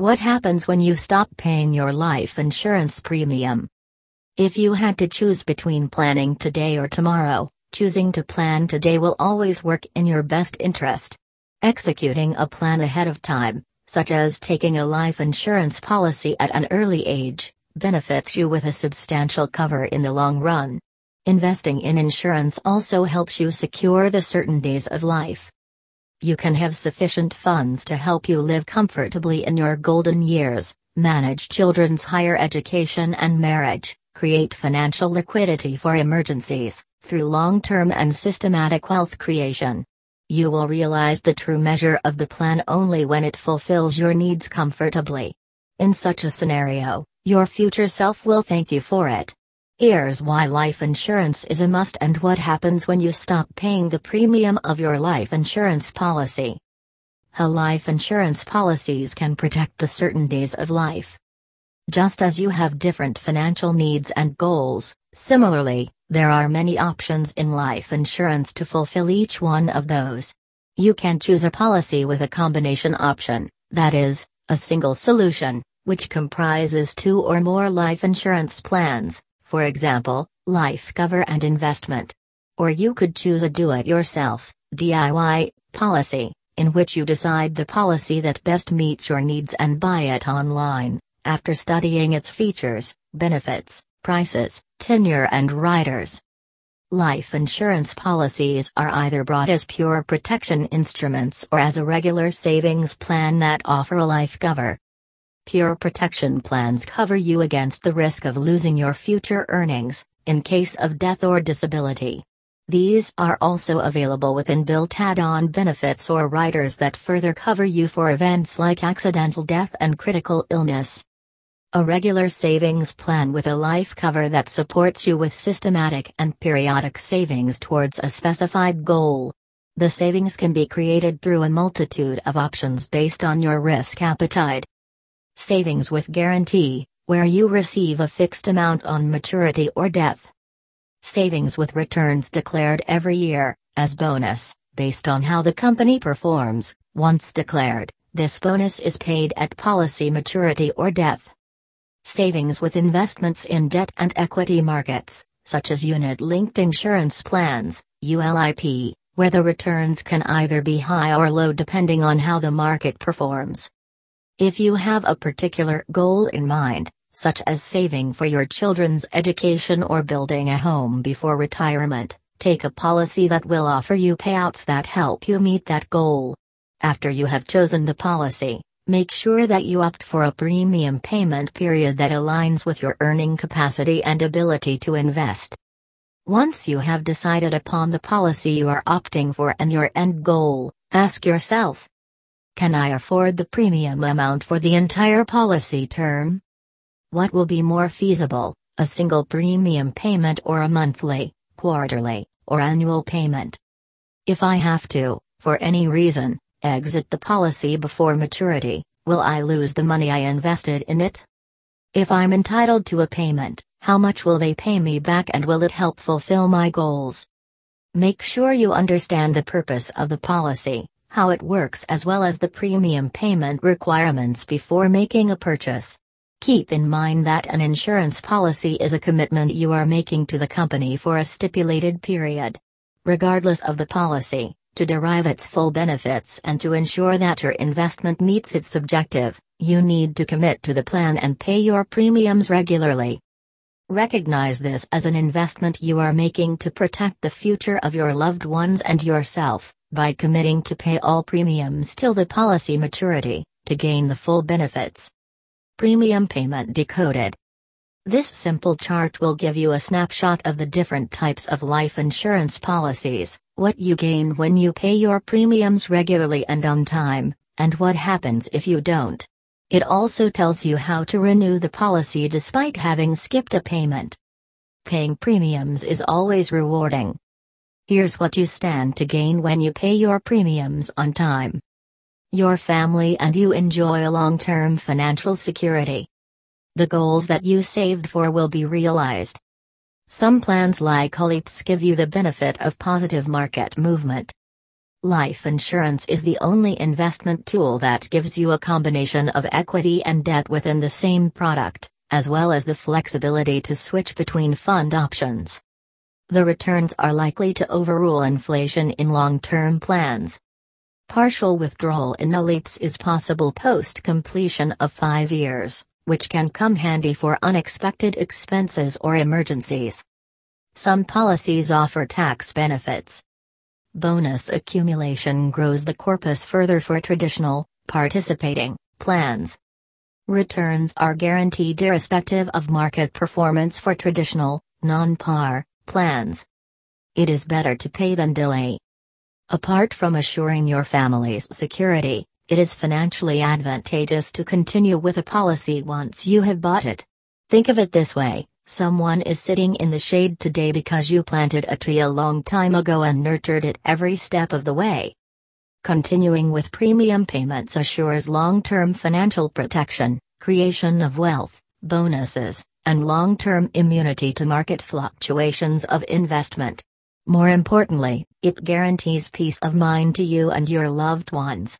What happens when you stop paying your life insurance premium? If you had to choose between planning today or tomorrow, choosing to plan today will always work in your best interest. Executing a plan ahead of time, such as taking a life insurance policy at an early age, benefits you with a substantial cover in the long run. Investing in insurance also helps you secure the certainties of life. You can have sufficient funds to help you live comfortably in your golden years, manage children's higher education and marriage, create financial liquidity for emergencies, through long term and systematic wealth creation. You will realize the true measure of the plan only when it fulfills your needs comfortably. In such a scenario, your future self will thank you for it. Here's why life insurance is a must and what happens when you stop paying the premium of your life insurance policy. How life insurance policies can protect the certainties of life. Just as you have different financial needs and goals, similarly, there are many options in life insurance to fulfill each one of those. You can choose a policy with a combination option, that is, a single solution, which comprises two or more life insurance plans, for example, life cover and investment. Or you could choose a do it yourself, DIY, policy, in which you decide the policy that best meets your needs and buy it online, after studying its features, benefits, prices, tenure and riders. Life insurance policies are either brought as pure protection instruments or as a regular savings plan that offer a life cover. Pure protection plans cover you against the risk of losing your future earnings, in case of death or disability. These are also available with inbuilt add on benefits or riders that further cover you for events like accidental death and critical illness. A regular savings plan with a life cover that supports you with systematic and periodic savings towards a specified goal. The savings can be created through a multitude of options based on your risk appetite. Savings with guarantee, where you receive a fixed amount on maturity or death. Savings with returns declared every year, as bonus, based on how the company performs, once declared, this bonus is paid at policy maturity or death. Savings with investments in debt and equity markets, such as unit linked insurance plans, ULIP, where the returns can either be high or low depending on how the market performs. If you have a particular goal in mind, such as saving for your children's education or building a home before retirement, take a policy that will offer you payouts that help you meet that goal. After you have chosen the policy, Make sure that you opt for a premium payment period that aligns with your earning capacity and ability to invest. Once you have decided upon the policy you are opting for and your end goal, ask yourself Can I afford the premium amount for the entire policy term? What will be more feasible, a single premium payment or a monthly, quarterly, or annual payment? If I have to, for any reason, exit the policy before maturity, will I lose the money I invested in it? If I'm entitled to a payment, how much will they pay me back and will it help fulfill my goals? Make sure you understand the purpose of the policy, how it works, as well as the premium payment requirements before making a purchase. Keep in mind that an insurance policy is a commitment you are making to the company for a stipulated period. Regardless of the policy, to derive its full benefits and to ensure that your investment meets its objective, you need to commit to the plan and pay your premiums regularly. Recognize this as an investment you are making to protect the future of your loved ones and yourself, by committing to pay all premiums till the policy maturity, to gain the full benefits. Premium Payment Decoded This simple chart will give you a snapshot of the different types of life insurance policies, what you gain when you pay your premiums regularly and on time, and what happens if you don't. It also tells you how to renew the policy despite having skipped a payment. Paying premiums is always rewarding. Here's what you stand to gain when you pay your premiums on time. Your family and you enjoy a long term financial security. The goals that you saved for will be realized. Some plans like ULIPs give you the benefit of positive market movement. Life insurance is the only investment tool that gives you a combination of equity and debt within the same product, as well as the flexibility to switch between fund options. The returns are likely to overrule inflation in long term plans. Partial withdrawal in ULIPs is possible post completion of five years, which can come handy for unexpected expenses or emergencies. Some policies offer tax benefits. Bonus accumulation grows the corpus further for traditional, participating plans. Returns are guaranteed irrespective of market performance for traditional, non par plans. It is better to pay than delay. Apart from assuring your family's security, it is financially advantageous to continue with a policy once you have bought it. Think of it this way Someone is sitting in the shade today because you planted a tree a long time ago and nurtured it every step of the way. Continuing with premium payments assures long term financial protection, creation of wealth, bonuses, and long term immunity to market fluctuations of investment. More importantly, it guarantees peace of mind to you and your loved ones.